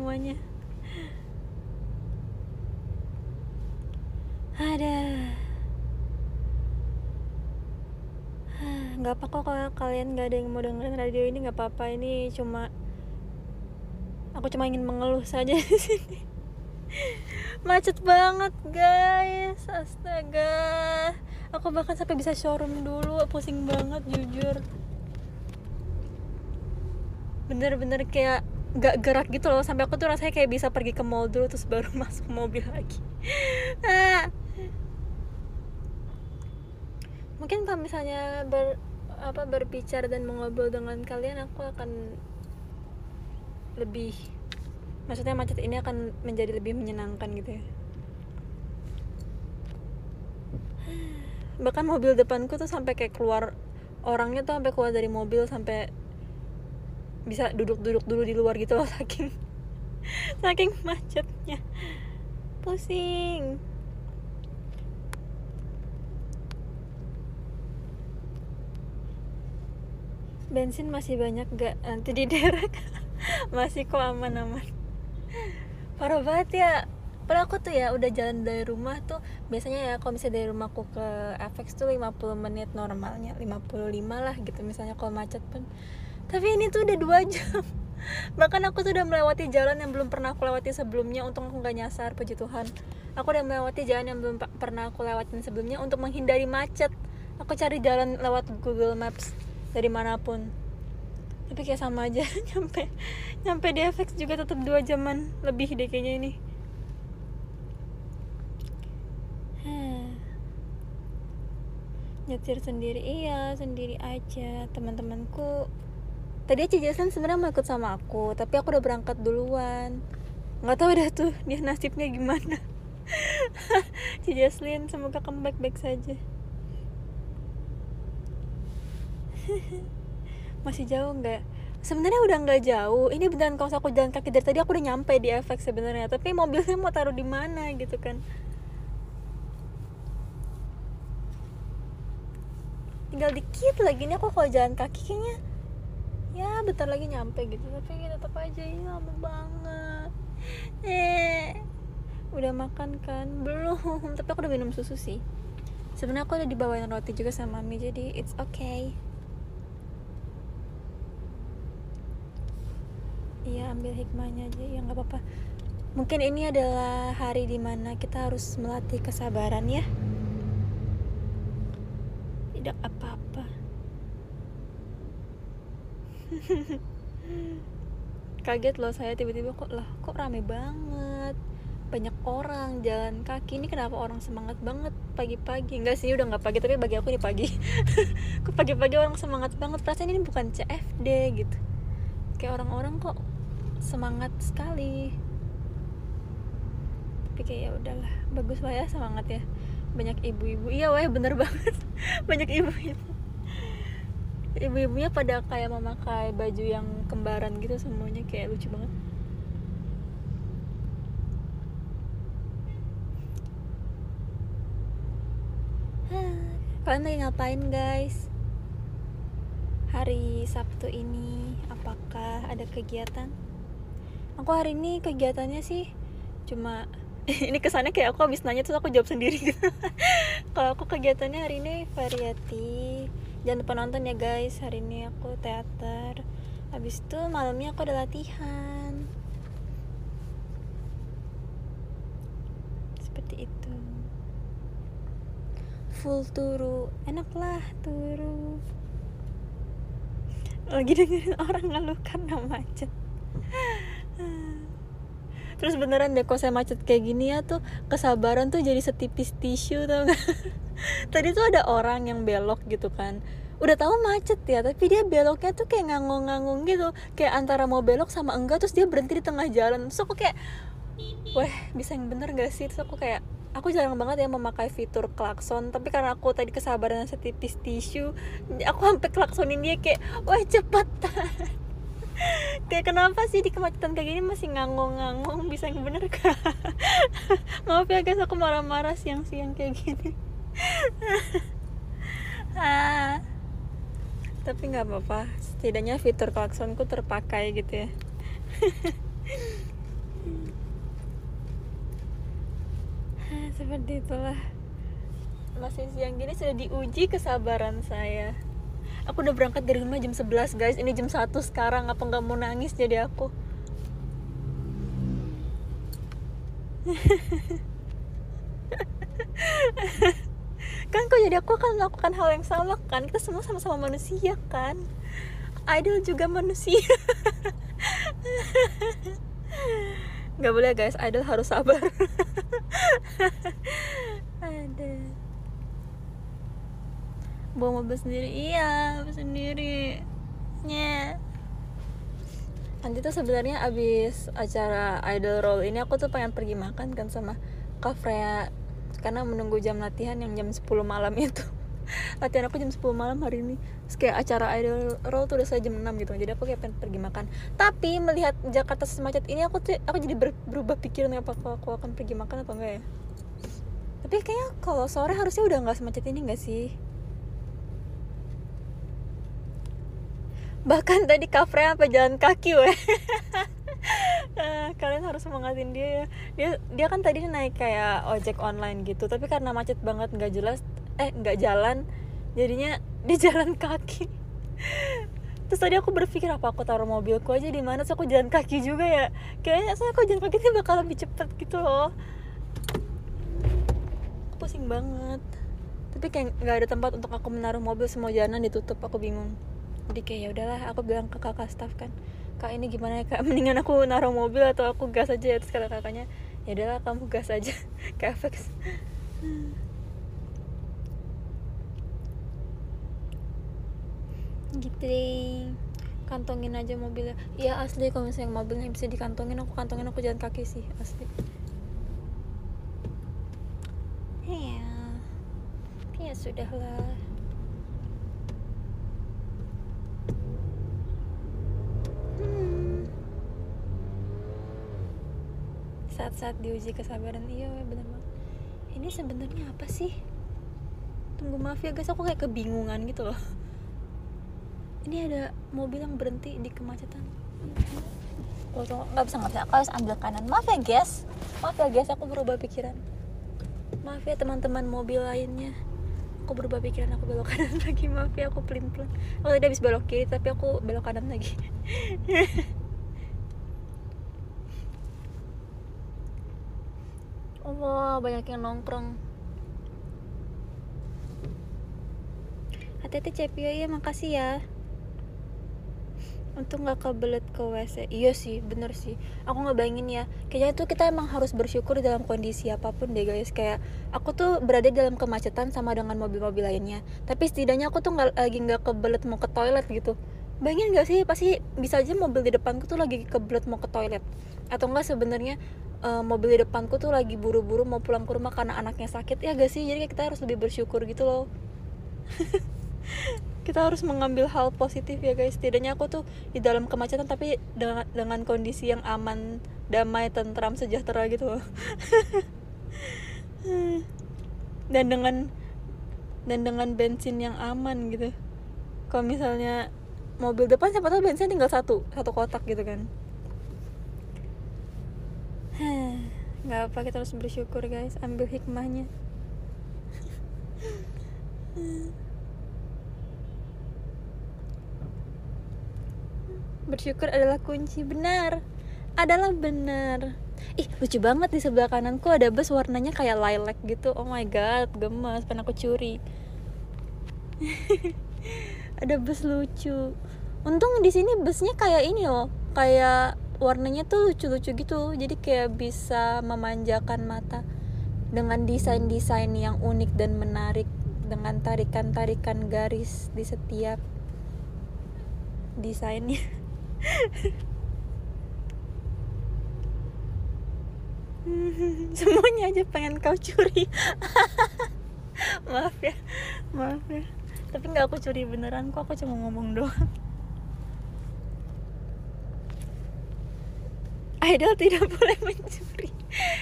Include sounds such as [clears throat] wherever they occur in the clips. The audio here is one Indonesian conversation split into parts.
semuanya. Ada. Nggak apa kok kalau kalian nggak ada yang mau dengerin radio ini nggak apa-apa. Ini cuma aku cuma ingin mengeluh saja di sini. Macet banget guys. Astaga. Aku bahkan sampai bisa showroom dulu pusing banget jujur. Bener-bener kayak gak gerak gitu loh. Sampai aku tuh rasanya kayak bisa pergi ke mall dulu terus baru [laughs] masuk mobil lagi. Ah. mungkin kalau misalnya ber apa berbicara dan mengobrol dengan kalian aku akan lebih maksudnya macet ini akan menjadi lebih menyenangkan gitu ya. Bahkan mobil depanku tuh sampai kayak keluar orangnya tuh sampai keluar dari mobil sampai bisa duduk-duduk dulu di luar gitu loh saking [laughs] saking macetnya. Pusing. Bensin masih banyak gak nanti di derek [laughs] masih kok aman-aman. Parah banget ya. Padahal aku tuh ya udah jalan dari rumah tuh biasanya ya kalau misalnya dari rumahku ke FX tuh 50 menit normalnya. 55 lah gitu misalnya kalau macet pun tapi ini tuh udah dua jam. [laughs] Bahkan aku tuh udah melewati jalan yang belum pernah aku lewati sebelumnya untuk aku nggak nyasar puji Tuhan. Aku udah melewati jalan yang belum pernah aku lewatin sebelumnya untuk menghindari macet. Aku cari jalan lewat Google Maps dari mana pun. Tapi kayak sama aja [laughs] nyampe nyampe di FX juga tetap dua jaman lebih deh kayaknya ini. [sighs] Nyetir sendiri iya sendiri aja teman-temanku tadi aja Jaslyn sebenarnya mau ikut sama aku tapi aku udah berangkat duluan. Nggak tahu dah tuh dia nasibnya gimana. [laughs] Si Jaslyn semoga kamu baik-baik saja. [laughs] Masih jauh nggak? Sebenarnya udah nggak jauh. Ini beneran kalau aku jalan kaki dari tadi aku udah nyampe di efek sebenarnya tapi mobilnya mau taruh di mana gitu kan? Tinggal dikit lagi nih aku kalau jalan kaki kayaknya ya bentar lagi nyampe gitu. Tapi tetap aja ini lama banget. Eh udah makan kan? Belum. [laughs] Tapi aku udah minum susu sih. Sebenarnya aku udah dibawain roti juga sama mami jadi it's okay. Iya ambil hikmahnya aja. Ya nggak apa-apa. Mungkin ini adalah hari di mana kita harus melatih kesabaran ya. Tidak apa-apa [laughs] kaget loh saya tiba-tiba kok lah kok rame banget? Banyak orang jalan kaki. Ini kenapa orang semangat banget pagi-pagi? Enggak sih udah nggak pagi tapi bagi aku ini pagi. [laughs] Kok pagi-pagi orang semangat banget? Perasaan ini bukan CFD gitu. Kayak orang-orang kok semangat sekali. Tapi kayak ya udahlah bagus lah ya semangat ya. Banyak ibu-ibu. Iya wah bener banget. [laughs] Banyak ibu-ibu ibu-ibunya pada kayak memakai baju yang kembaran gitu semuanya kayak lucu banget. [sighs] Kalian lagi ngapain guys? Hari Sabtu ini apakah ada kegiatan? Aku hari ini kegiatannya sih cuma [laughs] ini kesannya kayak aku habis nanya terus aku jawab sendiri gitu. [laughs] Kalau aku kegiatannya hari ini variety jangan lupa nonton ya guys. Hari ini aku teater. Habis itu malamnya aku ada latihan. Seperti itu. Full turu. Enak lah turu. Lagi dengerin orang ngeluh karena macet [laughs] terus beneran deh kalau saya macet kayak gini ya tuh kesabaran tuh jadi setipis tisu tau gak [laughs] tadi tuh ada orang yang belok gitu kan. Udah tahu macet ya tapi dia beloknya tuh kayak nganggung-nganggung gitu. Kayak antara mau belok sama enggak terus dia berhenti di tengah jalan. Terus aku kayak wah bisa yang bener gak sih? Terus aku kayak aku jarang banget ya memakai fitur klakson. Tapi karena aku tadi kesabaran setipis tisu aku sampai klaksonin dia kayak wah cepetan [laughs] [laughs] kayak kenapa sih di kemacetan kayak gini masih nganggung-nganggung bisa yang bener kak [laughs] maaf ya guys aku marah-marah siang-siang kayak gini. [laughs] Ah. tapi nggak apa-apa. Setidaknya fitur klaksonku terpakai gitu ya. Ah, seperti itulah. Masih siang gini sudah diuji kesabaran saya aku udah berangkat dari rumah jam 11 guys. Ini jam 1 sekarang. Apa nggak mau nangis jadi aku? [laughs] Kan kok jadi aku akan melakukan hal yang sama kan? Kita semua sama-sama manusia kan? Idol juga manusia. [laughs] Nggak boleh guys. Idol harus sabar. [laughs] Ada bawa mobil sendiri. Iya mobil sendiri nya nanti tuh sebenarnya abis acara idol roll ini aku tuh pengen pergi makan kan sama Kak Freya. Karena menunggu jam latihan yang jam 10 malam itu. [laughs] Latihan aku jam 10 malam hari ini. Terus kayak acara idol roll tuh udah saya jam 6 gitu. Jadi aku kayak pengen pergi makan. Tapi melihat Jakarta semacet ini aku tuh aku jadi ber, berubah pikiran apa aku, akan pergi makan atau enggak ya? Tapi kayaknya kalau sore harusnya udah nggak semacet ini nggak sih bahkan tadi kafre apa jalan kaki weh. Uh, [laughs] kalian harus semangatin dia ya. Dia dia kan tadi naik kayak ojek online gitu tapi karena macet banget nggak jelas eh nggak jalan jadinya [laughs] di jalan kaki. Terus tadi aku berpikir apa aku taruh mobilku aja di mana? So aku jalan kaki juga ya? Kayaknya saya aku jalan kaki ini bakal lebih cepet gitu loh. Pusing banget. Tapi kayak nggak ada tempat untuk aku menaruh mobil semua jalanan ditutup aku bingung jadi kayak ya udahlah aku bilang ke kakak staff kan kak ini gimana ya kak? Mendingan aku naruh mobil atau aku gas aja terus kata kakaknya ya udahlah kamu gas aja [laughs] ke Apex gitu deh. Kantongin aja mobilnya. Iya asli kalau misalnya mobilnya bisa dikantongin aku kantongin aku jalan kaki sih asli. Ya ya sudahlah saat-saat diuji kesabaran. Iya bener banget. Ini sebenarnya apa sih? Tunggu maaf ya guys aku kayak kebingungan gitu loh. Ini ada mobil yang berhenti di kemacetan. Oh, tunggu nggak bisa nggak bisa. Aku harus ambil kanan. Maaf ya guys. Maaf ya guys aku berubah pikiran. Maaf ya teman-teman mobil lainnya. Aku berubah pikiran aku belok kanan [laughs] lagi. Maaf ya aku pelin pelin aku tadi habis belok kiri tapi aku belok kanan lagi [laughs] Allah banyak yang nongkrong. Hati-hati Cepio ya makasih ya. Untung gak kebelet ke WC iya sih bener sih. Aku nggak bayangin ya kayaknya tuh kita emang harus bersyukur dalam kondisi apa pun deh guys. Kayak aku tuh berada dalam kemacetan sama dengan mobil-mobil lainnya. Tapi setidaknya aku tuh nggak lagi nggak kebelet mau ke toilet gitu. Bayangin gak sih pasti bisa aja mobil di depanku tuh lagi kebelet mau ke toilet. Atau enggak sebenarnya uh, mobil di depanku tuh lagi buru-buru mau pulang ke rumah karena anaknya sakit. Ya gak sih? Jadi kita harus lebih bersyukur gitu loh. [laughs] Kita harus mengambil hal positif ya guys. Setidaknya aku tuh di dalam kemacetan tapi dengan dengan kondisi yang aman damai tentram sejahtera gitu loh. [laughs] Dan dengan dan dengan bensin yang aman gitu. Kalau misalnya mobil depan siapa tahu bensin tinggal satu satu kotak gitu kan [sighs] nggak apa kita harus bersyukur guys. Ambil hikmahnya. [sighs] Bersyukur adalah kunci. Benar. Adalah benar. Ih lucu banget di sebelah kananku ada bus warnanya kayak lilac gitu. Oh my god gemes. Pengen aku curi. [laughs] Ada bus lucu. Untung di sini busnya kayak ini loh. Kayak warnanya tuh lucu-lucu gitu. Jadi kayak bisa memanjakan mata dengan desain-desain yang unik dan menarik dengan tarikan-tarikan garis di setiap desainnya. [laughs] Semuanya aja pengen kau curi. [laughs] Maaf ya maaf ya. Tapi nggak aku curi beneran kok aku cuma ngomong doang idol tidak boleh mencuri. [laughs]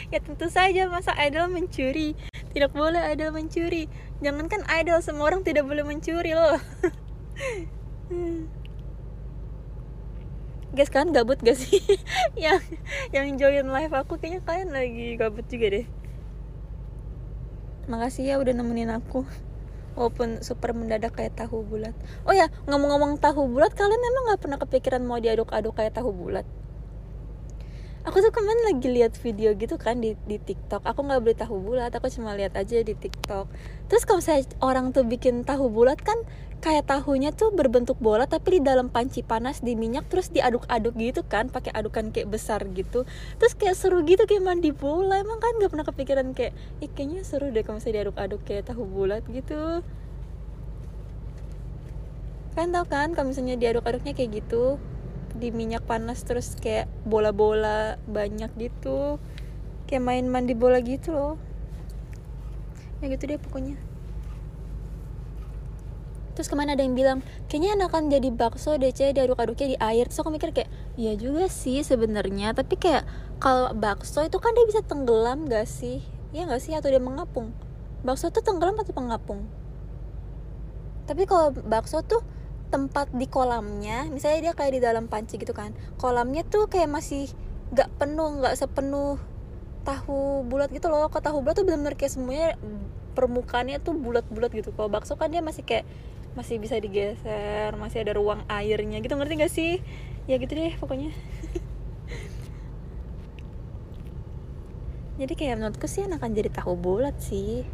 Ya tentu saja masa idol mencuri? Tidak boleh idol mencuri. Jangankan idol semua orang tidak boleh mencuri loh. [laughs] Guys kan gabut gak sih? [laughs] Yang yang join live aku kayaknya kalian lagi gabut juga deh. Makasih ya udah nemenin aku. Walaupun super mendadak kayak tahu bulat. Oh ya ngomong-ngomong tahu bulat kalian emang nggak pernah kepikiran mau diaduk-aduk kayak tahu bulat aku tuh kemarin lagi lihat video gitu kan di di TikTok. Aku nggak beli tahu bulat aku cuma lihat aja di TikTok. Terus kalau misalnya orang tuh bikin tahu bulat kan kayak tahunya tuh berbentuk bola tapi di dalam panci panas di minyak terus diaduk-aduk gitu kan pakai adukan kayak besar gitu. Terus kayak seru gitu kayak mandi bola. Emang kan nggak pernah kepikiran kayak Ih, kayaknya seru deh kalau misalnya diaduk-aduk kayak tahu bulat gitu. Kan tau kan kalau misalnya diaduk-aduknya kayak gitu di minyak panas terus kayak bola-bola banyak gitu. Kayak main mandi bola gitu loh. Ya gitu deh pokoknya. Terus ke mana ada yang bilang kayaknya enakan jadi bakso ceh diaduk-aduknya di air. Terus aku mikir kayak iya juga sih sebenarnya tapi kayak kalau bakso itu kan dia bisa tenggelam gak sih? Iya gak sih? Atau dia mengapung? Bakso tuh tenggelam atau mengapung tapi kalau bakso tuh tempat di kolamnya misalnya dia kayak di dalam panci gitu kan kolamnya tuh kayak masih gak penuh gak sepenuh tahu bulat gitu loh. Kalau tahu bulat tuh benar-benar kayak semuanya permukaannya tuh bulat-bulat gitu. Kalau bakso kan dia masih kayak masih bisa digeser masih ada ruang airnya gitu. Ngerti gak sih? Ya gitu deh pokoknya. [laughs] Jadi kayak menurutku sih akan jadi tahu bulat sih.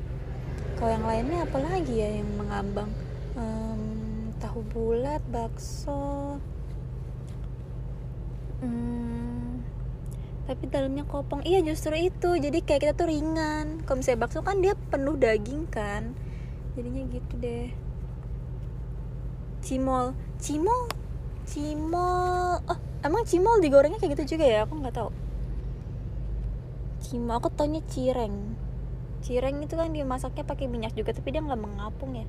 Kalau yang lainnya apalagi ya yang mengambang tahu bulat bakso. Hmm, tapi dalamnya kopong. Iya justru itu. Jadi kayak kita tuh ringan. Kalau misalnya bakso kan dia penuh daging kan. Jadinya gitu deh. Cimol. Cimol? Cimol. Oh emang cimol digorengnya kayak gitu juga ya? Aku nggak tahu. Cimol. Aku taunya cireng. Cireng itu kan dimasaknya pakai minyak juga tapi dia nggak mengapung ya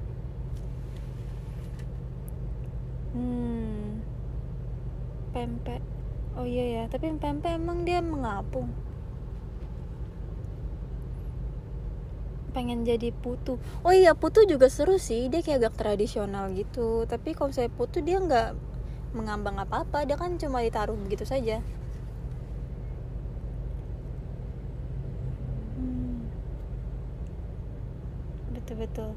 hmm. Pempek. Oh iya ya. Tapi pempek emang dia mengapung. Pengen jadi putu. Oh iya putu juga seru sih. Dia kayak agak tradisional gitu. Tapi kalau saya putu dia nggak mengambang apa apa dia kan cuma ditaruh begitu saja. Hmm. betul betul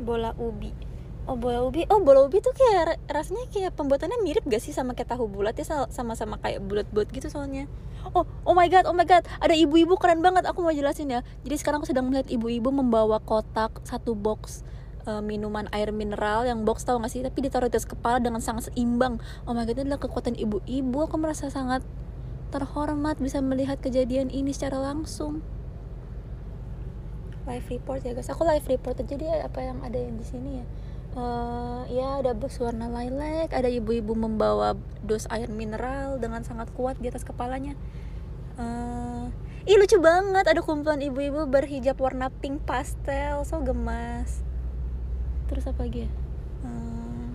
bola ubi Oh bola ubi, oh bola ubi tuh kayak rasanya kayak pembuatannya mirip gak sih sama kayak tahu bulat ya sama-sama kayak bulat-bulat gitu soalnya. Oh, oh my god, oh my god, ada ibu-ibu keren banget. Aku mau jelasin ya. Jadi sekarang aku sedang melihat ibu-ibu membawa kotak satu box uh, minuman air mineral yang box tau gak sih? Tapi ditaruh di atas kepala dengan sangat seimbang. Oh my god, ini adalah kekuatan ibu-ibu. Aku merasa sangat terhormat bisa melihat kejadian ini secara langsung. Live report ya guys. Aku live report aja apa yang ada yang di sini ya uh, ya ada bus warna lilac ada ibu-ibu membawa dos air mineral dengan sangat kuat di atas kepalanya. Uh, ih lucu banget ada kumpulan ibu-ibu berhijab warna pink pastel so gemas. Terus apa lagi ya? Uh,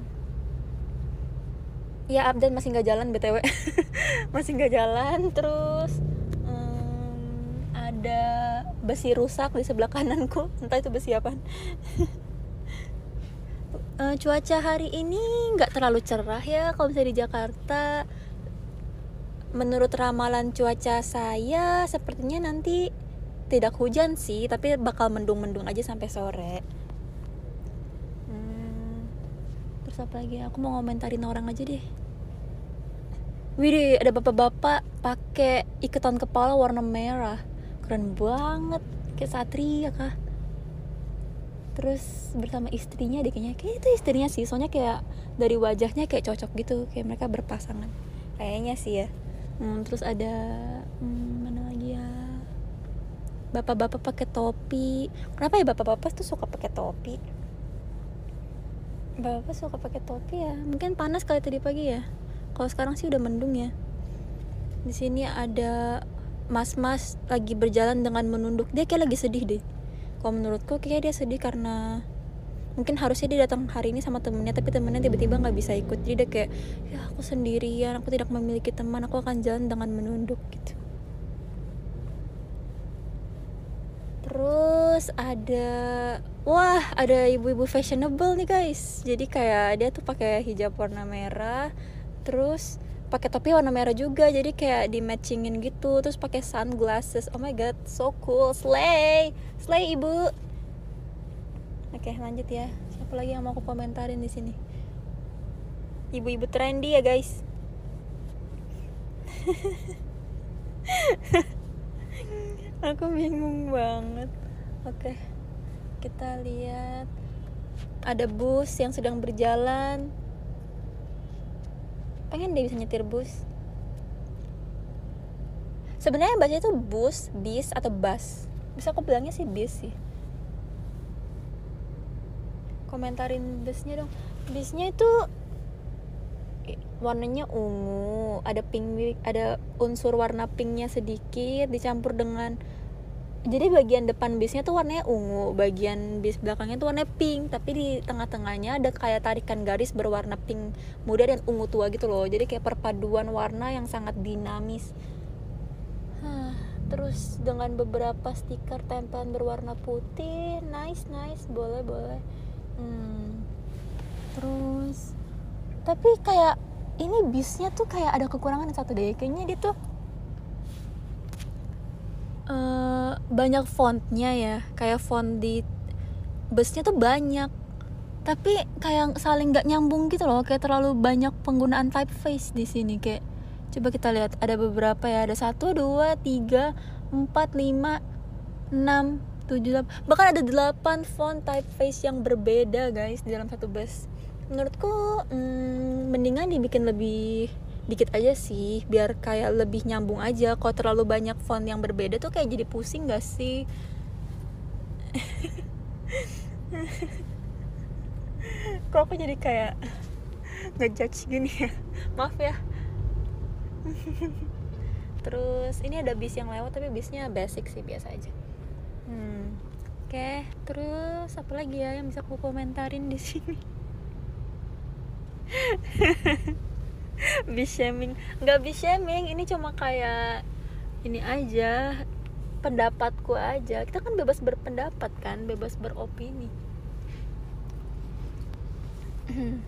ya update masih nggak jalan btw [laughs] masih nggak jalan terus um, ada besi rusak di sebelah kananku. [laughs] Entah itu besi apa [laughs] uh, cuaca hari ini nggak terlalu cerah ya kalau misalnya di Jakarta. Menurut ramalan cuaca saya sepertinya nanti tidak hujan sih tapi bakal mendung-mendung aja sampai sore. Hmm, terus apa lagi? Aku mau ngomentarin orang aja deh. Widih, ada bapak-bapak pakai iketan kepala warna merah. Keren banget, kayak satria kah? Terus bersama istrinya kayaknya kayak itu istrinya sih soalnya kayak dari wajahnya kayak cocok gitu kayak mereka berpasangan. Kayaknya sih ya. Hmm, terus ada hmm, mana lagi ya? Bapak-bapak pakai topi. Kenapa ya bapak-bapak tuh suka pakai topi? Bapak suka pakai topi ya? Mungkin panas kali tadi pagi ya? Kalau sekarang sih udah mendung ya. Di sini ada mas-mas lagi berjalan dengan menunduk. Dia kayak lagi sedih deh kalau menurutku kayak dia sedih karena mungkin harusnya dia datang hari ini sama temennya tapi temennya tiba-tiba nggak bisa ikut. Jadi dia kayak ya aku sendirian aku tidak memiliki teman aku akan jalan dengan menunduk gitu. Terus ada wah ada ibu-ibu fashionable nih guys. Jadi kayak dia tuh pakai hijab warna merah terus pakai topi warna merah juga jadi kayak di matchingin gitu. Terus pakai sunglasses. Oh my god so cool. Slay slay ibu. Oke lanjut ya. Siapa lagi yang mau aku komentarin di sini? Ibu-ibu trendy ya guys. [laughs] Aku bingung banget. Oke kita lihat. Ada bus yang sedang berjalan pengen deh bisa nyetir bus. Sebenarnya baca itu bus bis atau bus. Bisa aku bilangnya sih bis sih. Komentarin busnya dong. Bisnya itu warnanya ungu. Ada pink ada unsur warna pinknya sedikit dicampur dengan jadi bagian depan bisnya tuh warnanya ungu bagian bis belakangnya tuh warnanya pink tapi di tengah-tengahnya ada kayak tarikan garis berwarna pink muda dan ungu tua gitu loh. Jadi kayak perpaduan warna yang sangat dinamis. Terus dengan beberapa stiker tempelan berwarna putih nice nice boleh boleh. Hmm. terus tapi kayak ini bisnya tuh kayak ada kekurangan satu deh. Kayaknya dia tuh uh, banyak fontnya ya. Kayak font di busnya tuh banyak. Tapi kayak saling nggak nyambung gitu loh. Kayak terlalu banyak penggunaan typeface di sini. Kayak coba kita lihat ada beberapa ya. Ada satu dua tiga empat lima enam tujuh delapan. Bahkan ada delapan font typeface yang berbeda guys di dalam satu bus. Menurutku hmm, mendingan dibikin lebih dikit aja sih biar kayak lebih nyambung aja. Kalau terlalu banyak font yang berbeda tuh kayak jadi pusing gak sih? [laughs] Kok aku jadi kayak ngejudge gini ya? Maaf ya. [laughs] Terus ini ada bis yang lewat tapi bisnya basic sih biasa aja. Hmm. oke. Terus apa lagi ya yang bisa aku komentarin di sini [laughs] bis shaming. Nggak bis shaming ini cuma kayak ini aja pendapatku aja. Kita kan bebas berpendapat kan bebas beropini. [clears throat]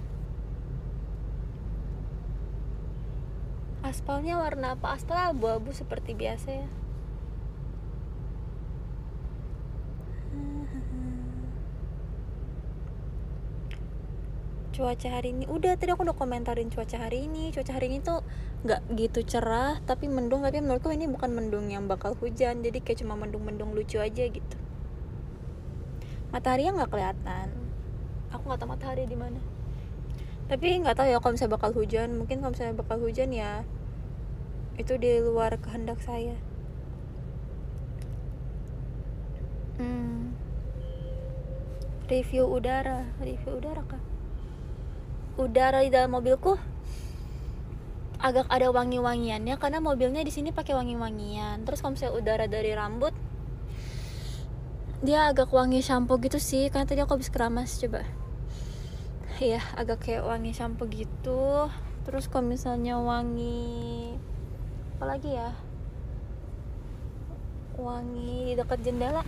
Aspalnya warna apa? Aspal abu-abu seperti biasa ya [clears throat] cuaca hari ini. Udah tadi aku udah komentarin cuaca hari ini. Cuaca hari ini tuh nggak gitu cerah tapi mendung. Tapi menurutku ini bukan mendung yang bakal hujan. Jadi kayak cuma mendung-mendung lucu aja gitu. Matahari nggak kelihatan. Aku nggak tahu matahari di mana. Tapi nggak tahu ya kalau misalnya bakal hujan. Mungkin kalau misalnya bakal hujan ya itu di luar kehendak saya. Hmm. review udara. Review udara kah udara di dalam mobilku agak ada wangi-wangiannya karena mobilnya di sini pakai wangi-wangian. Terus kalau misalnya udara dari rambut dia agak wangi shampoo gitu sih karena tadi aku habis keramas coba. Iya agak kayak wangi shampoo gitu. Terus kalau misalnya wangi apa lagi ya? Wangi di dekat jendela.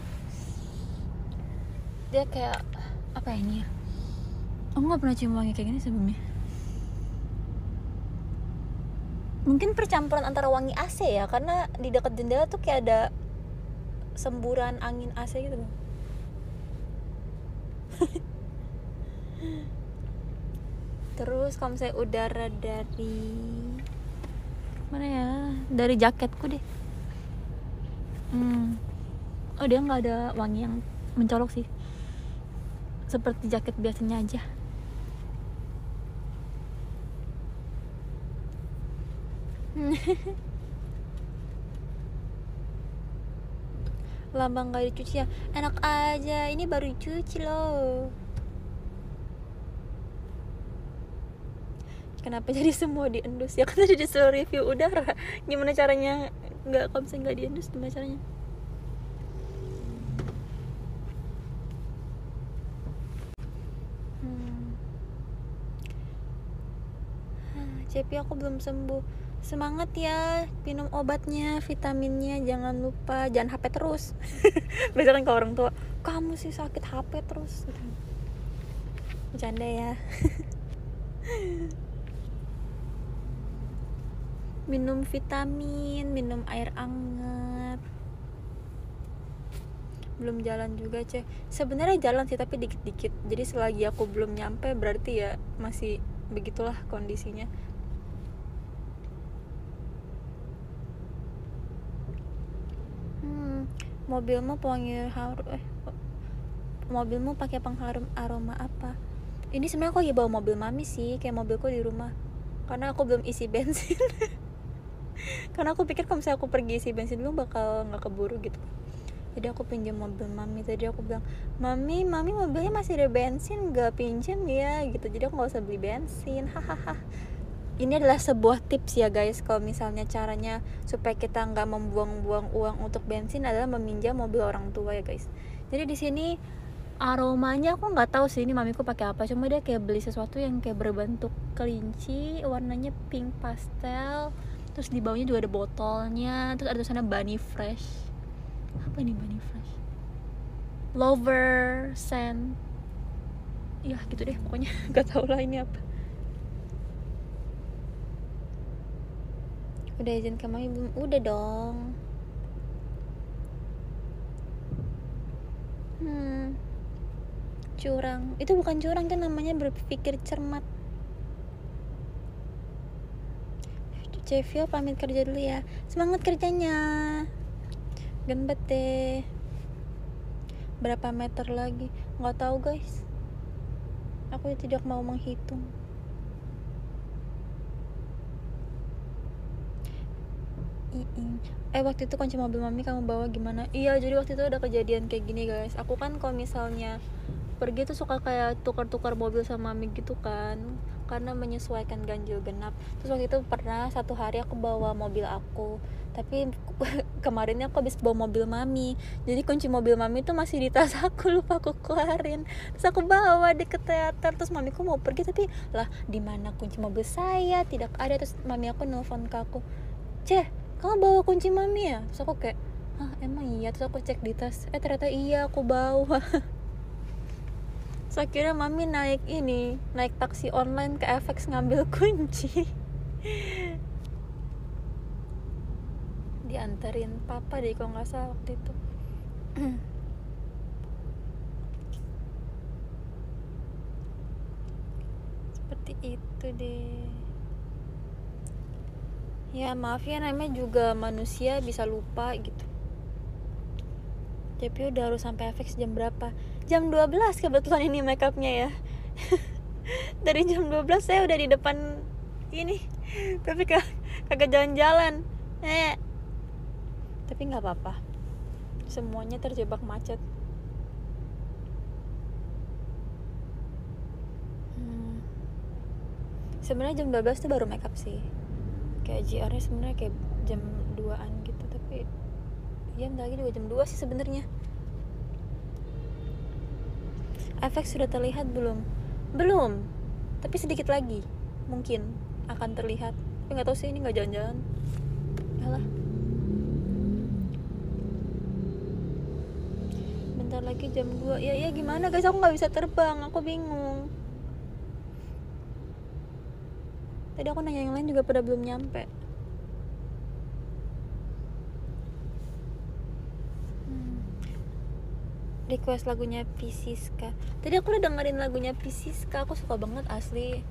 Dia kayak apa ini ya aku nggak pernah cium wangi kayak gini sebelumnya. Mungkin percampuran antara wangi AC ya karena di dekat jendela tuh kayak ada semburan angin AC gitu [laughs] terus kalau misalnya udara dari mana ya? Dari jaketku deh. Hmm. oh dia nggak ada wangi yang mencolok sih. Seperti jaket biasanya aja [laughs] lambang gak dicuci ya? Enak aja. Ini baru dicuci loh. Kenapa jadi semua diendus? Ya kan tadi disuruh review. Udara gimana caranya nggak kalau misalnya nggak diendus? Gimana caranya? Hmm. Cepi aku belum sembuh semangat ya minum obatnya vitaminnya jangan lupa jangan HP terus. Biasanya kan kalau orang tua. Kamu sih sakit HP terus. Bercanda ya. [laughs] Minum vitamin minum air anget belum jalan juga ceh sebenarnya jalan sih tapi dikit-dikit. Jadi selagi aku belum nyampe berarti ya masih begitulah kondisinya hmm, mobilmu pewangi harum eh mobilmu pakai pengharum aroma apa? Ini sebenarnya aku lagi bawa mobil mami sih kayak mobilku di rumah. Karena aku belum isi bensin. [laughs] Karena aku pikir kalau misalnya aku pergi isi bensin dulu bakal nggak keburu gitu. Jadi aku pinjam mobil mami. Tadi aku bilang mami mami mobilnya masih ada bensin gak pinjam ya gitu. Jadi aku nggak usah beli bensin. [laughs] Hahaha ini adalah sebuah tips ya guys. Kalau misalnya caranya supaya kita nggak membuang-buang uang untuk bensin adalah meminjam mobil orang tua ya guys. Jadi di sini aromanya aku nggak tahu sih ini mamiku pakai apa cuma dia kayak beli sesuatu yang kayak berbentuk kelinci warnanya pink pastel terus di bawahnya juga ada botolnya terus ada tulisannya bunny fresh. Apa ini bunny fresh? Lover scent. Ya gitu deh pokoknya. [laughs] Gak tau lah ini apa udah izin ke mami belum? Udah dong. Hmm. Curang. Itu bukan curang itu namanya berpikir cermat. Cevio pamit kerja dulu ya. Semangat kerjanya. Genbet deh. Berapa meter lagi? Nggak tahu guys. Aku tidak mau menghitung eh waktu itu kunci mobil mami kamu bawa gimana? Iya jadi waktu itu ada kejadian kayak gini guys. Aku kan kalau misalnya pergi tuh suka kayak tukar-tukar mobil sama mami gitu kan karena menyesuaikan ganjil genap. Terus waktu itu pernah satu hari aku bawa mobil aku tapi [laughs] kemarinnya aku habis bawa mobil mami. Jadi kunci mobil mami tuh masih di tas [laughs] aku lupa aku keluarin. Terus aku bawa di ke teater terus mamiku mau pergi tapi lah di mana kunci mobil saya? Tidak ada. Terus mami aku nelfon ke aku ceh kamu bawa kunci mami ya? Terus aku kayak ah emang iya? Terus aku cek di tas eh ternyata iya aku bawa. [laughs] Saya kira mami naik ini naik taksi online ke FX ngambil [laughs] kunci. Diantarin papa deh kalau nggak salah waktu itu. [clears throat] Seperti itu deh ya maaf ya namanya juga manusia bisa lupa gitu. Tapi udah harus sampai FX jam berapa? Jam 12 kebetulan ini makeupnya ya. [laughs] Dari jam 12 saya udah di depan ini. Tapi kagak jalan-jalan. Eh. Tapi nggak apa-apa. Semuanya terjebak macet. Hmm. sebenarnya jam 12 tuh baru makeup sih kayak GR nya sebenarnya kayak jam 2an gitu tapi ya lagi juga jam 2 sih sebenarnya. Efek sudah terlihat belum? Belum tapi sedikit lagi mungkin akan terlihat. Tapi nggak tahu sih ini nggak jalan-jalan. Alah. Bentar lagi jam 2 ya ya gimana guys? Aku nggak bisa terbang aku bingung tadi aku nanya yang lain juga pada belum nyampe. Hmm. request lagunya Pisiska. Tadi aku udah dengerin lagunya Pisiska aku suka banget asli.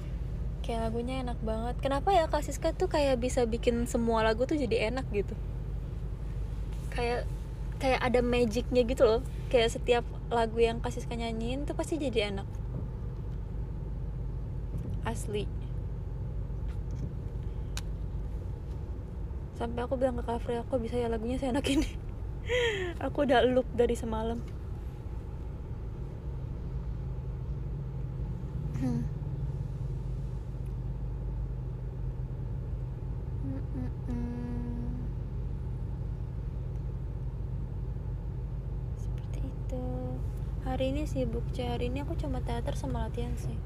Kayak lagunya enak banget. Kenapa ya Kak Siska tuh kayak bisa bikin semua lagu tuh jadi enak gitu? Kayak kayak ada magicnya gitu loh. Kayak setiap lagu yang kasih nyanyiin tuh pasti jadi enak. Asli sampai aku bilang ke Kafre aku bisa ya lagunya saya enak ini. [laughs] Aku udah loop dari semalam. Hmm. hari ini sibuk hari ini aku cuma teater sama latihan sih.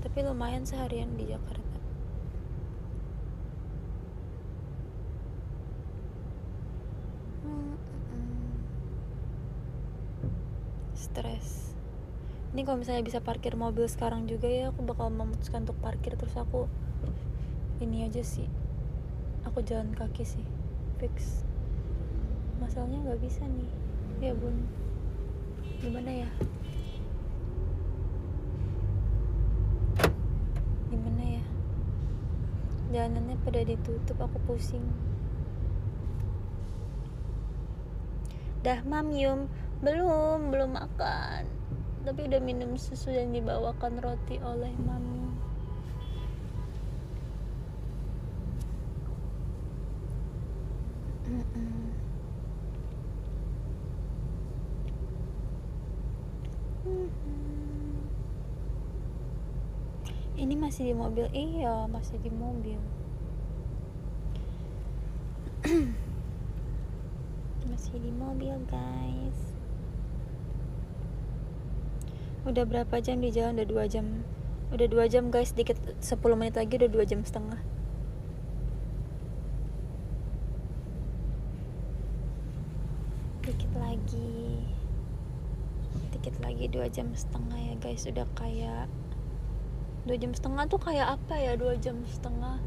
Tapi lumayan seharian di Jakarta ini kalau misalnya bisa parkir mobil sekarang juga ya aku bakal memutuskan untuk parkir. Terus aku ini aja sih. Aku jalan kaki sih. Fix. Masalahnya nggak bisa nih. Ya bun. Gimana ya? Gimana ya? Jalanannya pada ditutup aku pusing. Dah mam yum. Belum belum makan tapi udah minum susu dan dibawakan roti oleh mami. Ini masih di mobil? Iya masih di mobil. [clears throat] Masih di mobil guys udah berapa jam di jalan? Udah dua jam. Udah dua jam guys. Dikit 10 menit lagi udah dua jam setengah. Dikit lagi. Dikit lagi dua jam setengah ya guys. Udah kayak dua jam setengah tuh kayak apa ya dua jam setengah?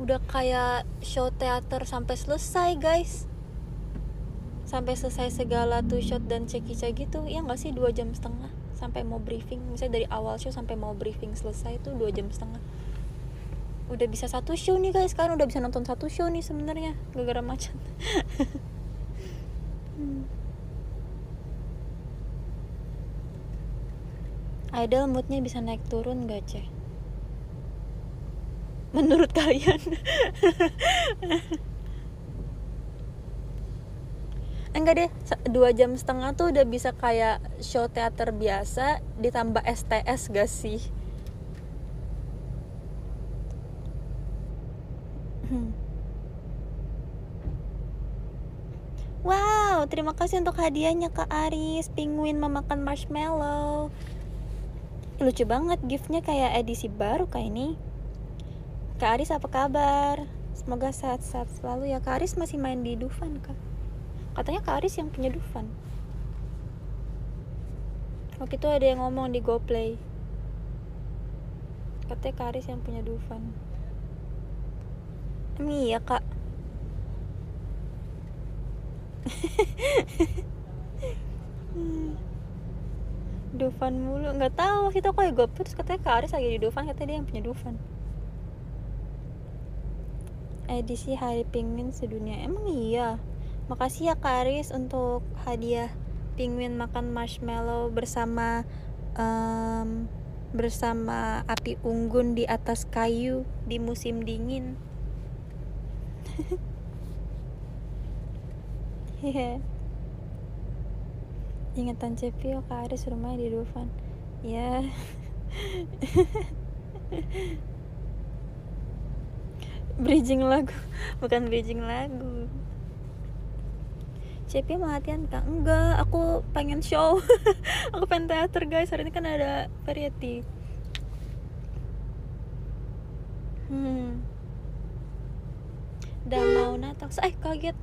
Udah kayak show teater sampai selesai guys sampai selesai segala tuh shot dan cekica gitu ya nggak sih dua jam setengah sampai mau briefing. Misalnya dari awal show sampai mau briefing selesai tuh dua jam setengah. Udah bisa satu show nih guys. Sekarang udah bisa nonton satu show nih sebenarnya. Gara-gara macet [laughs] hmm. idol moodnya bisa naik turun gak ceh? Menurut kalian [laughs] enggak deh dua jam setengah tuh udah bisa kayak show teater biasa ditambah STS gak sih. [clears throat] Wow, terima kasih untuk hadiahnya Kak Aris. Penguin memakan marshmallow. Lucu banget giftnya kayak edisi baru kayak ini? Kak Aris apa kabar? Semoga sehat-sehat selalu ya. Kak Aris masih main di Dufan kak katanya Kak Aris yang punya Dufan. Waktu itu ada yang ngomong di GoPlay. Katanya Kak Aris yang punya Dufan. Ini iya kak. [laughs] Dufan mulu. Nggak tahu waktu itu aku ya gue terus katanya Kak Aris lagi di Dufan katanya dia yang punya Dufan. Edisi Hari Pingwin sedunia. Emang iya makasih ya Kak Aris untuk hadiah pingwin makan marshmallow bersama um, bersama api unggun di atas kayu di musim dingin. [laughs] Yeah. Ingatan Cepio Kak Aris rumahnya di Dufan. Ya [laughs] bridging lagu bukan bridging lagu Cepi mau latihan kak? Enggak, aku pengen show. [laughs] Aku pengen teater guys, hari ini kan ada variety. Hmm. Udah mau natal Eh kaget.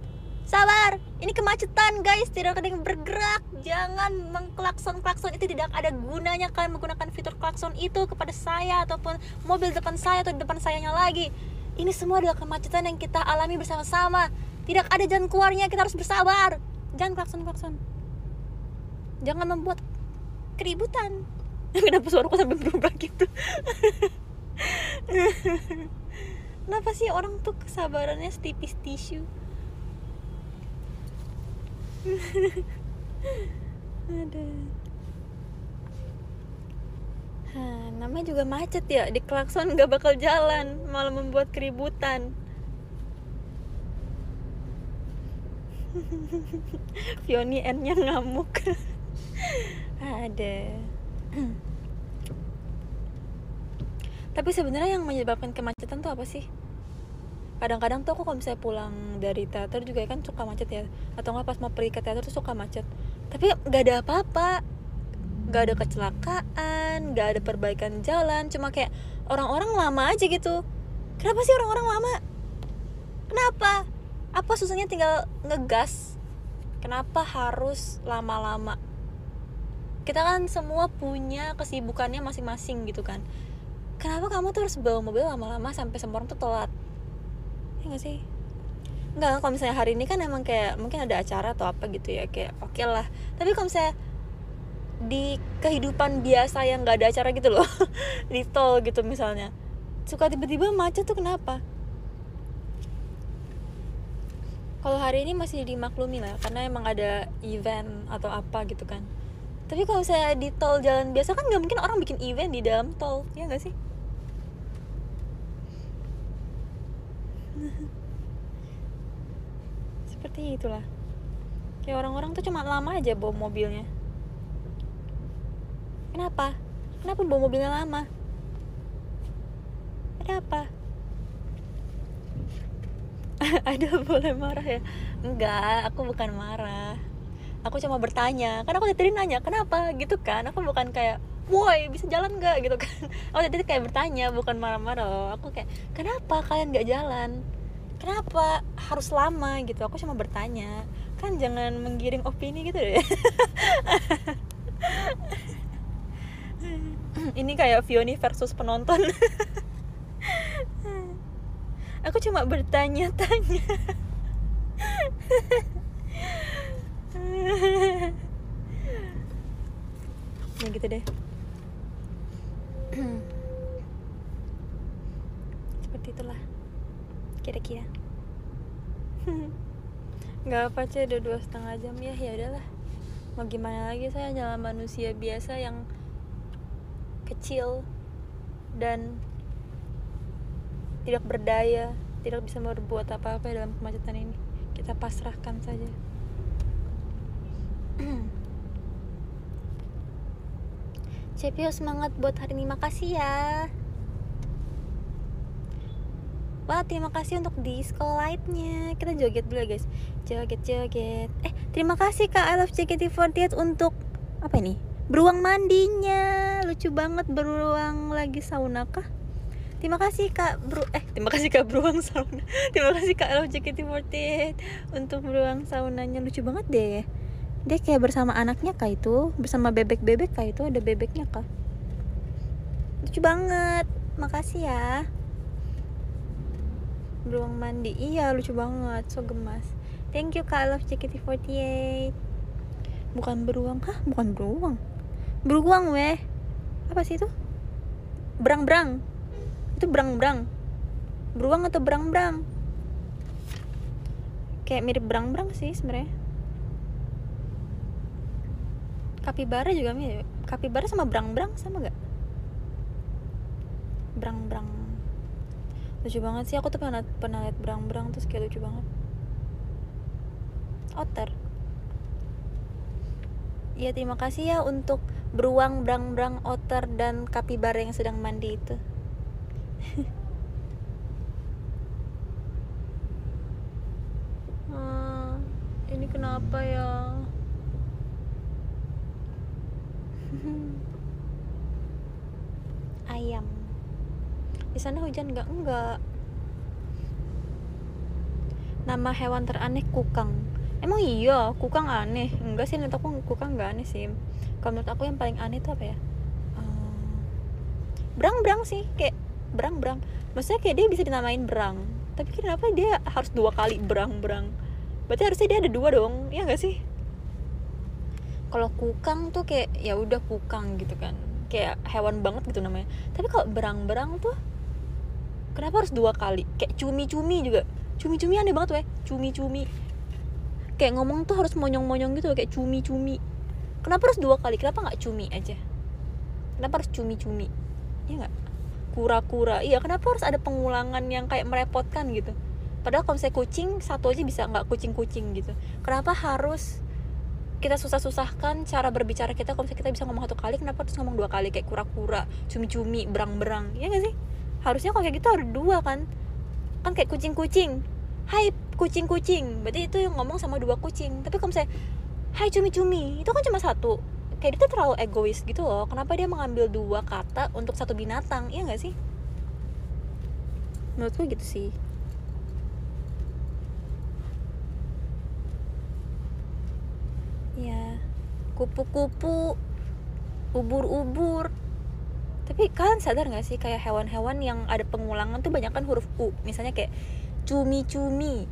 Sabar, ini kemacetan guys, tidak ada yang bergerak. Jangan mengklakson-klakson. Itu tidak ada gunanya kalian menggunakan fitur klakson itu kepada saya ataupun mobil depan saya atau depan sayanya lagi. Ini semua adalah kemacetan yang kita alami bersama-sama. Tidak ada jalan keluarnya, kita harus bersabar. Jangan klakson-klakson. Jangan membuat keributan. [laughs] Kenapa suaraku sampai berubah gitu? [laughs] Kenapa sih orang tuh kesabarannya setipis tisu? [laughs] ada Hah, namanya juga macet ya di klakson nggak bakal jalan malah membuat keributan Fioni N-nya ngamuk. Ada. Tapi sebenarnya yang menyebabkan kemacetan tuh apa sih? Kadang-kadang tuh aku kalau misalnya pulang dari teater juga kan suka macet ya. Atau nggak pas mau pergi ke teater tuh suka macet. Tapi nggak ada apa-apa. Nggak ada kecelakaan nggak ada perbaikan jalan. Cuma kayak orang-orang lama aja gitu. Kenapa sih orang-orang lama? Kenapa apa susahnya tinggal ngegas? Kenapa harus lama-lama? Kita kan semua punya kesibukannya masing-masing gitu kan. Kenapa kamu tuh harus bawa mobil lama-lama sampai semua orang tuh telat? Ya gak sih? Enggak, kalau misalnya hari ini kan emang kayak mungkin ada acara atau apa gitu ya kayak oke okay lah. Tapi kalau misalnya di kehidupan biasa yang nggak ada acara gitu loh [laughs] di tol gitu misalnya suka tiba-tiba macet tuh kenapa kalau hari ini masih dimaklumi lah karena emang ada event atau apa gitu kan. Tapi kalau saya di tol jalan biasa kan nggak mungkin orang bikin event di dalam tol ya nggak sih? [laughs] Seperti itulah. Kayak orang-orang tuh cuma lama aja bawa mobilnya. Kenapa? Kenapa bawa mobilnya lama? Ada apa [laughs] ada boleh marah ya? Enggak aku bukan marah. Aku cuma bertanya karena aku tadi nanya kenapa? Gitu kan. Aku bukan kayak woi bisa jalan nggak? Gitu kan. [laughs] Oh tadi kayak bertanya bukan marah-marah. Aku kayak kenapa kalian nggak jalan? Kenapa harus lama? Gitu. Aku cuma bertanya kan jangan menggiring opini gitu deh. [laughs] Ini kayak Vioni versus penonton aku cuma bertanya-tanya. Ya gitu deh. Seperti itulah. Kira-kira. Nggak apa sih udah dua setengah jam ya. Ya udahlah. Mau gimana lagi saya hanya manusia biasa yang kecil dan tidak berdaya tidak bisa berbuat apa-apa dalam kemacetan ini. Kita pasrahkan saja. [clears throat] Cepio semangat buat hari ini. Makasih ya. Wah terima kasih untuk disco lightnya Kita joget dulu ya guys. Joget joget. Eh terima kasih kak. I love JKT48 untuk Apa ini? Beruang mandinya. Lucu banget beruang lagi sauna kah? Terima kasih kak bro Eh terima kasih kak beruang sauna. [laughs] Terima kasih kak love JKT48 Untuk beruang saunanya. Lucu banget deh. Dia kayak bersama anaknya kak itu? Bersama bebek-bebek kak itu? Ada bebeknya kak Lucu banget. Makasih ya. Beruang mandi. Iya lucu banget. So gemas. Thank you kak love JKT48 bukan beruang kah? Bukan beruang. Beruang weh. Apa sih itu? Berang-berang itu berang-berang. Beruang atau berang-berang? Kayak mirip berang-berang sih sebenarnya. Kapibara juga mirip. Kapibara sama berang-berang sama gak berang-berang. Lucu banget sih aku tuh pernah pernah liat berang-berang terus kayak lucu banget. Otter. Ya terima kasih ya untuk beruang berang-berang otter dan kapibara yang sedang mandi itu hmm, [laughs] ini kenapa ya? [laughs] Ayam. Di sana hujan nggak? Enggak nama hewan teraneh kukang. Emang iya kukang aneh. Enggak sih menurut aku kukang nggak aneh sih. Kalau menurut aku yang paling aneh itu apa ya? Um, berang berang sih kayak berang berang. Maksudnya kayak dia bisa dinamain berang. Tapi kenapa dia harus dua kali berang berang? Berarti harusnya dia ada dua dong ya nggak sih? Kalau kukang tuh kayak ya udah kukang gitu kan. Kayak hewan banget gitu namanya. Tapi kalau berang-berang tuh kenapa harus dua kali? Kayak cumi-cumi juga. Cumi-cumi aneh banget weh. Cumi-cumi. Kayak ngomong tuh harus monyong-monyong gitu kayak cumi-cumi. Kenapa harus dua kali? Kenapa nggak cumi aja? Kenapa harus cumi-cumi? Ya nggak kura-kura. Iya kenapa harus ada pengulangan yang kayak merepotkan gitu? Padahal kalau misalnya kucing satu aja bisa nggak kucing-kucing gitu. Kenapa harus kita susah-susahkan cara berbicara kita kalau misalnya kita bisa ngomong satu kali kenapa harus ngomong dua kali? Kayak kura-kura cumi-cumi berang-berang. Ya gak sih? Harusnya kalau kayak gitu ada dua kan? Kan kayak kucing-kucing. Hai kucing-kucing. Berarti itu yang ngomong sama dua kucing. Tapi kalau misalnya hai cumi-cumi. Itu kan cuma satu kayak itu terlalu egois gitu loh. Kenapa dia mengambil dua kata untuk satu binatang? Iya gak sih? Menurutku gitu sih. Ya kupu-kupu. Ubur-ubur. Tapi kalian sadar gak sih kayak hewan-hewan yang ada pengulangan tuh banyak kan huruf U? Misalnya kayak cumi-cumi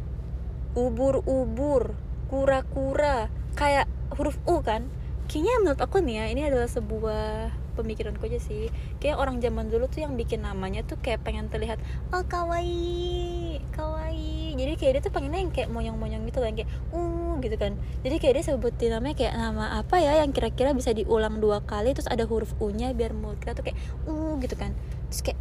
ubur-ubur kura-kura. Kayak huruf U kan kayaknya menurut aku nih ya ini adalah sebuah pemikiranku aja sih. Kayak orang zaman dulu tuh yang bikin namanya tuh kayak pengen terlihat oh kawaii kawaii. Jadi kayak dia tuh pengennya yang kayak monyong-monyong gitu kan kayak uh gitu kan. Jadi kayak dia sebutin namanya kayak nama apa ya yang kira-kira bisa diulang dua kali terus ada huruf u nya biar mulut kita tuh kayak uh gitu kan. Terus kayak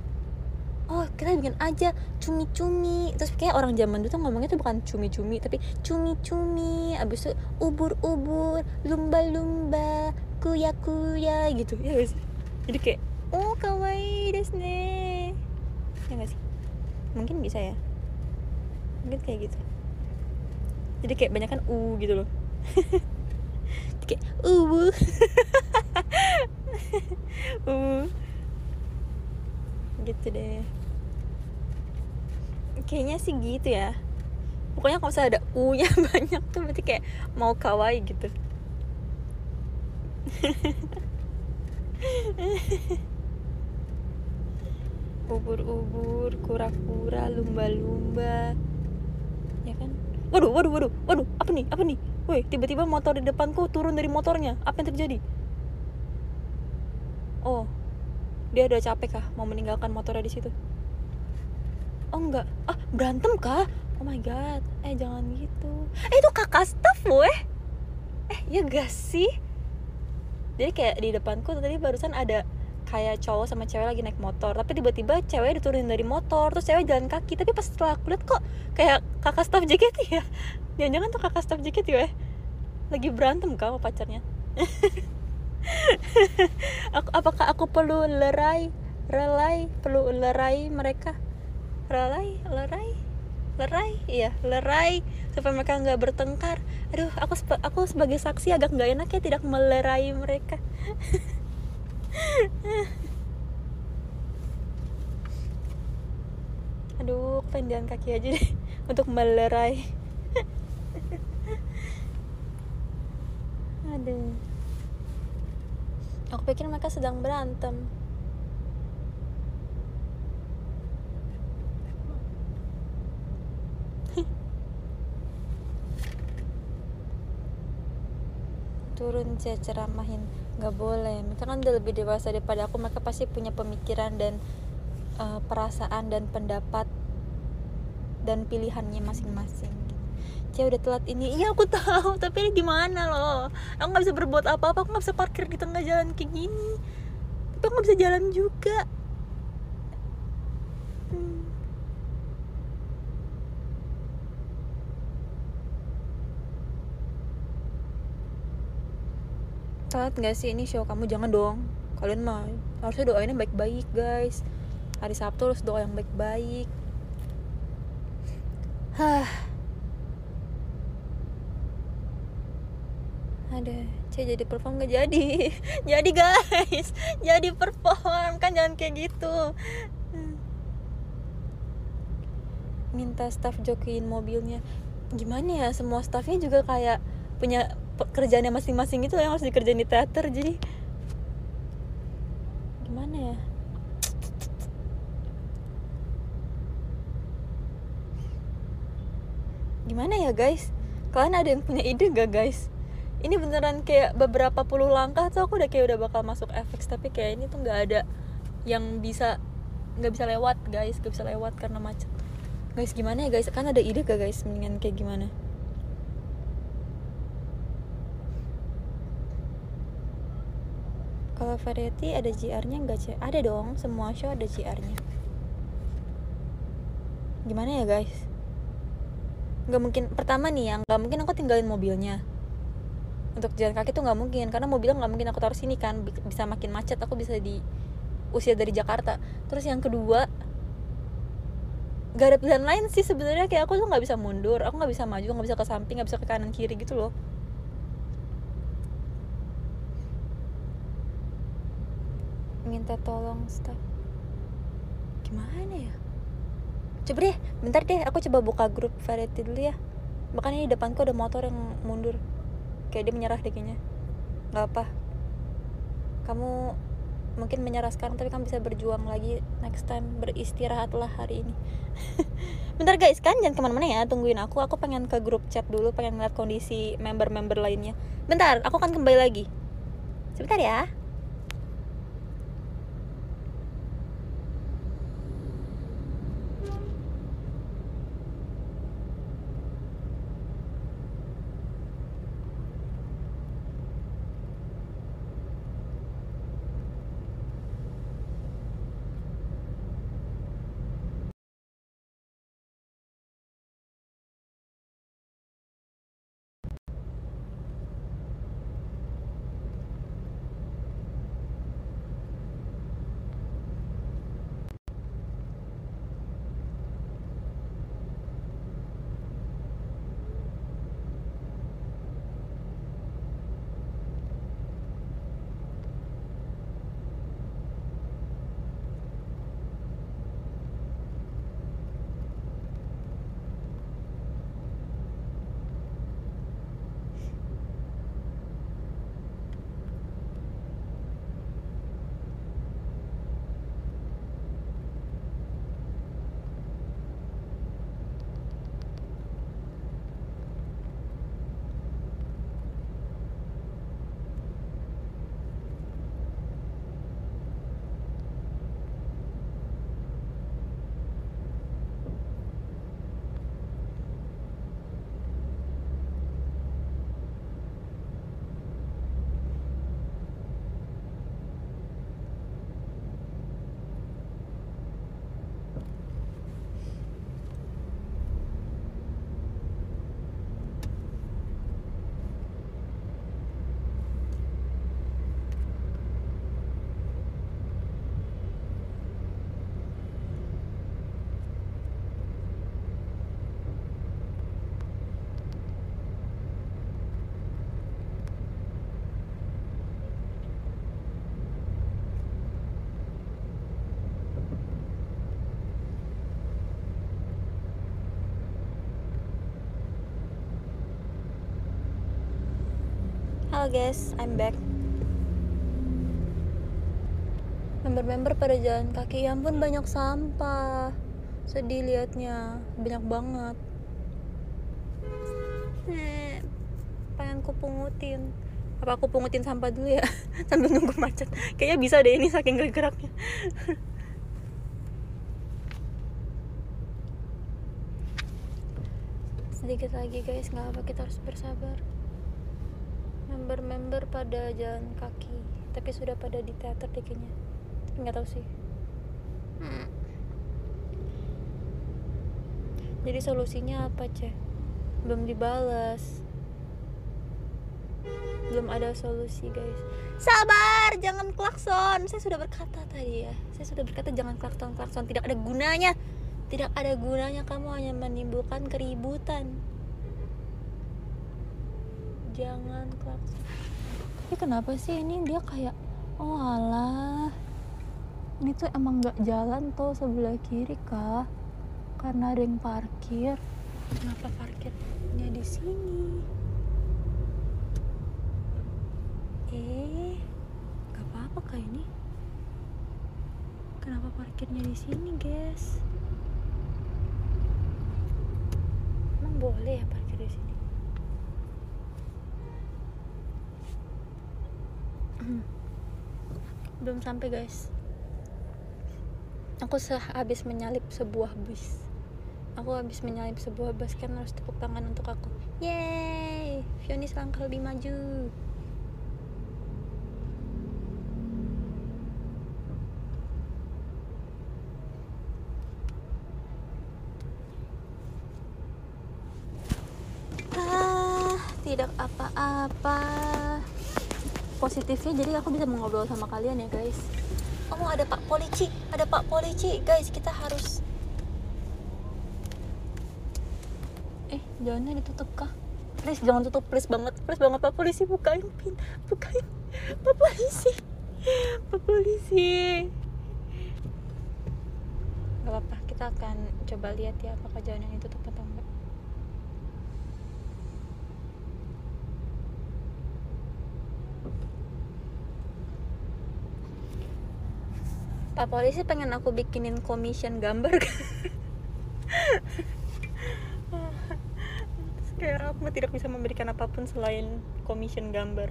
oh kita bikin aja cumi-cumi. Terus kayak orang zaman dulu tuh ngomongnya tuh bukan cumi-cumi tapi cumi-cumi. Abis itu ubur-ubur lumba-lumba kuya-kuya gitu. Ya guys jadi kayak oh kawaii desu ne ya gak sih? Mungkin bisa ya. Mungkin kayak gitu. Jadi kayak banyak kan u gitu loh. [laughs] Kayak uwu uwu [laughs] gitu deh kayaknya sih gitu ya. Pokoknya kalau misalnya ada u nya [laughs] banyak tuh berarti kayak mau kawaii gitu. [laughs] Ubur-ubur kura-kura lumba-lumba. Ya kan? Waduh waduh waduh waduh apa nih apa nih? Woi tiba-tiba motor di depanku turun dari motornya. Apa yang terjadi? Oh dia udah capek kah mau meninggalkan motornya di situ oh enggak. Ah berantem kah? Oh my god. Eh jangan gitu. Eh itu kakak staff loh eh. Eh ya gak sih? Jadi kayak di depanku tadi barusan ada kayak cowok sama cewek lagi naik motor. Tapi tiba-tiba cewek diturunin dari motor terus cewek jalan kaki. Tapi pas setelah aku lihat kok kayak kakak staff JKT ya jangan-jangan tuh kakak staff JKT ya lagi berantem kah sama pacarnya? [laughs] Aku, apakah aku perlu lerai relai perlu lerai mereka relai lerai lerai. Iya lerai. Supaya mereka nggak bertengkar. Aduh aku aku sebagai saksi agak nggak enak ya tidak melerai mereka. [laughs] Aduh jalan kaki aja deh [laughs] untuk melerai. [laughs] Aduh. Aku pikir mereka sedang berantem turun saya ceramahin. Nggak boleh. Mereka kan udah lebih dewasa daripada aku. Mereka pasti punya pemikiran dan uh, perasaan dan pendapat dan pilihannya masing-masing. Cia udah telat ini. Iya aku tahu. [laughs] Tapi ini gimana loh? Aku nggak bisa berbuat apa-apa. Aku nggak bisa parkir di tengah jalan kayak gini. Aku nggak bisa jalan juga telat nggak sih ini show? Kamu jangan dong. Kalian mah harusnya doainnya baik-baik guys. Hari Sabtu harus doa yang baik-baik. Hah. Ada. Saya jadi perform gak jadi. [laughs] Jadi guys. [laughs] Jadi perform. Kan jangan kayak gitu. Minta staff jokiin mobilnya. Gimana ya? Semua staffnya juga kayak punya pekerjaannya masing-masing itu yang harus dikerjain di teater jadi gimana ya? Gimana ya guys? Kalian ada yang punya ide gak guys? Ini beneran kayak beberapa puluh langkah tuh aku udah kayak udah bakal masuk FX tapi kayak ini tuh nggak ada yang bisa nggak bisa lewat guys. Nggak bisa lewat karena macet. Guys gimana ya guys? Kan ada ide gak guys? Mendingan kayak gimana kalau variety ada GR-nya enggak sih ada dong semua show ada GR-nya gimana ya guys? Nggak mungkin pertama nih yang nggak mungkin aku tinggalin mobilnya. Untuk jalan kaki tuh nggak mungkin karena mobilnya nggak mungkin aku taruh sini kan bisa makin macet aku bisa di usia dari Jakarta. Terus yang kedua gak ada pilihan lain sih sebenarnya kayak aku tuh nggak bisa mundur aku nggak bisa maju nggak bisa ke samping nggak bisa ke kanan kiri gitu loh minta tolong staff gimana ya? Coba deh bentar deh aku coba buka grup variety dulu ya. Bahkan ini depanku ada motor yang mundur. Kayak dia menyerah deh kayaknya. Nggak apa. Kamu mungkin menyerah sekarang tapi kan bisa berjuang lagi next time. Beristirahatlah hari ini. [laughs] Bentar guys. Kan jangan ke mana-mana ya. Tungguin aku. Aku pengen ke grup chat dulu pengen ngeliat kondisi member-member lainnya. Bentar aku akan kembali lagi. Sebentar ya Halo guys, I'm back. Member-member pada jalan kaki, ya ampun banyak sampah. Sedih liatnya, banyak banget. Eh, pengen ku pungutin. Apa aku pungutin sampah dulu ya [laughs] sambil nunggu macet? Kayaknya bisa deh ini saking gerak-geraknya. [laughs] Sedikit lagi guys, nggak apa kita harus bersabar member-member pada jalan kaki tapi sudah pada di teater deh kayaknya nggak tahu sih. Hmm. jadi solusinya apa ceh belum dibalas. Belum ada solusi guys. Sabar jangan klakson. Saya sudah berkata tadi ya. Saya sudah berkata jangan klakson klakson tidak ada gunanya. Tidak ada gunanya kamu hanya menimbulkan keributan jangan klakson tapi kenapa sih ini dia kayak oh alah. Ini tuh emang nggak jalan tuh sebelah kiri kah karena ada yang parkir. Kenapa parkirnya di sini? Eh nggak apa-apa kah ini. Kenapa parkirnya di sini guys emang boleh ya parkir di sini belum sampai guys. Aku habis menyalip sebuah bus aku habis menyalip sebuah bus kan harus tepuk tangan untuk aku. Yeay! Fioni selangkah lebih maju ah tidak apa-apa positifnya jadi aku bisa mengobrol sama kalian ya guys. Oh ada pak polisi ada pak polisi guys kita harus eh jalannya ditutup kah? Please jangan tutup. Please banget. Please banget pak polisi bukain pin bukain. Pak polisi pak polisi gak apa-apa kita akan coba lihat ya apakah jalan yang ditutup atau enggak Pak polisi pengen aku bikinin commission gambar Sekarang aku tidak bisa memberikan apa pun selain commission gambar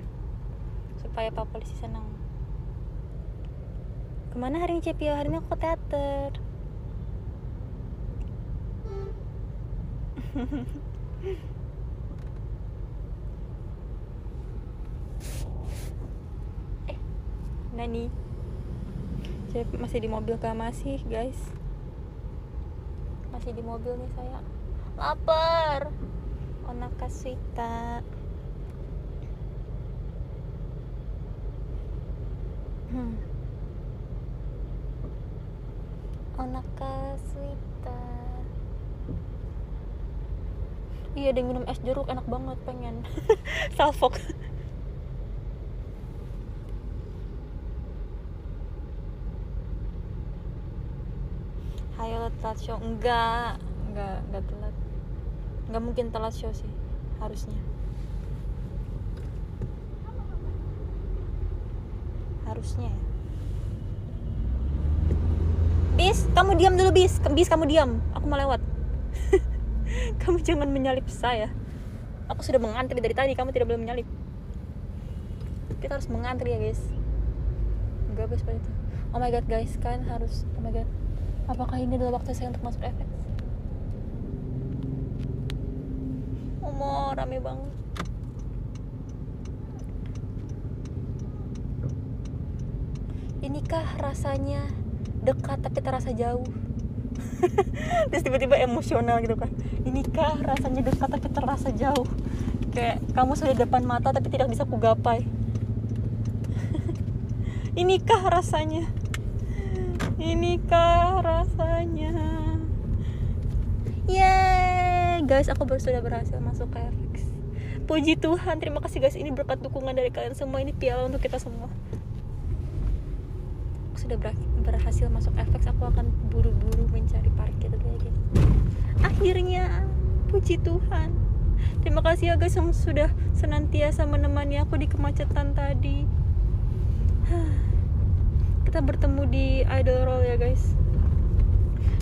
supaya Pak polisi senang. Ke mana hari ini Cepio? Hari ini aku ke teater. [laughs] eh, Nani? Saya masih di mobil kah? Masih, guys. Masih di mobil nih saya. Lapar. Onaka suita. Hmm. Onaka suita. Iya, ada yang minum es jeruk enak banget pengen. [laughs] Salfok. Telat show. Enggak enggak enggak telat. Enggak mungkin telat show sih harusnya. Harusnya ya. Bis kamu diam dulu bis. Bis kamu diam. Aku mau lewat. [laughs] Kamu jangan menyalip saya. Aku sudah mengantri dari tadi kamu tidak boleh menyalip. Kita harus mengantri ya guys. Enggak bes itu. Oh my god guys kan harus oh my god apakah ini adalah waktu saya untuk masuk efek mau rame banget. Inikah rasanya dekat tapi terasa jauh? [laughs] Terus tiba-tiba emosional gitu kan. Inikah rasanya dekat tapi terasa jauh? Kayak kamu sudah depan mata tapi tidak bisa kugapai. [laughs] Inikah rasanya inikah rasanya? Yeay guys aku baru sudah berhasil masuk ke FX Puji Tuhan terima kasih guys. Ini berkat dukungan dari kalian semua. Ini piala untuk kita semua. Aku sudah berhasil masuk FX aku akan buru-buru mencari parkir guys akhirnya puji Tuhan. Terima kasih ya guys yang sudah senantiasa menemani aku di kemacetan tadi kita bertemu di idol roll ya guys.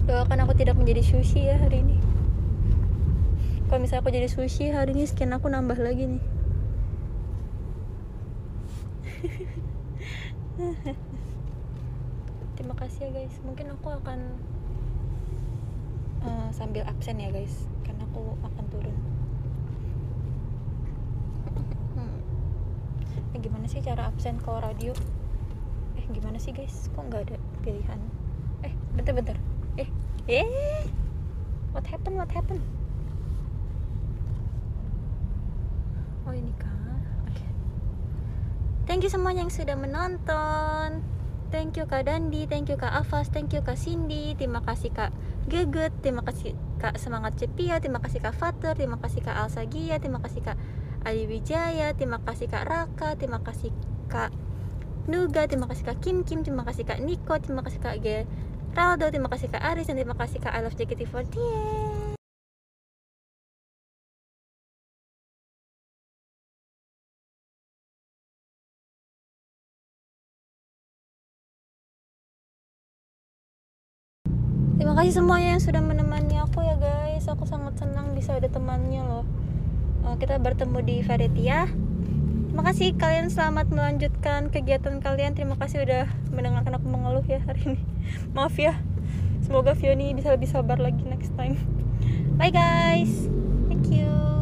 Doakan aku tidak menjadi sushi ya hari ini. Kalau misalnya aku jadi sushi hari ini skin aku nambah lagi nih. [laughs] Terima kasih ya guys. Mungkin aku akan uh, sambil absen ya guys. Karena aku akan turun. Hmm. eh, gimana sih cara absen kalau radio gimana sih guys? Kok nggak ada pilihan? Eh bentar bentar. Eh eh. What happened what happened? Oh ini kah? Oke. Thank you semuanya yang sudah menonton. Thank you kak Dandi. Thank you kak Afas. Thank you kak Cindy. Terima kasih kak Geget terima kasih kak Semangat Cepia. Terima kasih kak Fater terima kasih kak Alsa Gia terima kasih kak Adi Wijaya. Terima kasih kak Raka. Terima kasih kak Nuga, terima kasih Kak Kim Kim, terima kasih Kak Niko, terima kasih Kak Geraldo, terima kasih Kak Aris, dan terima kasih Kak Love JKT48. Terima kasih semuanya yang sudah menemani aku ya guys. Aku sangat senang bisa ada temannya loh. Eh, kita bertemu di Variety ya. Terima kasih kalian selamat melanjutkan kegiatan kalian. Terima kasih udah mendengarkan aku mengeluh ya hari ini. [laughs] Maaf ya. Semoga Fioni bisa lebih sabar lagi next time. Bye guys. Thank you.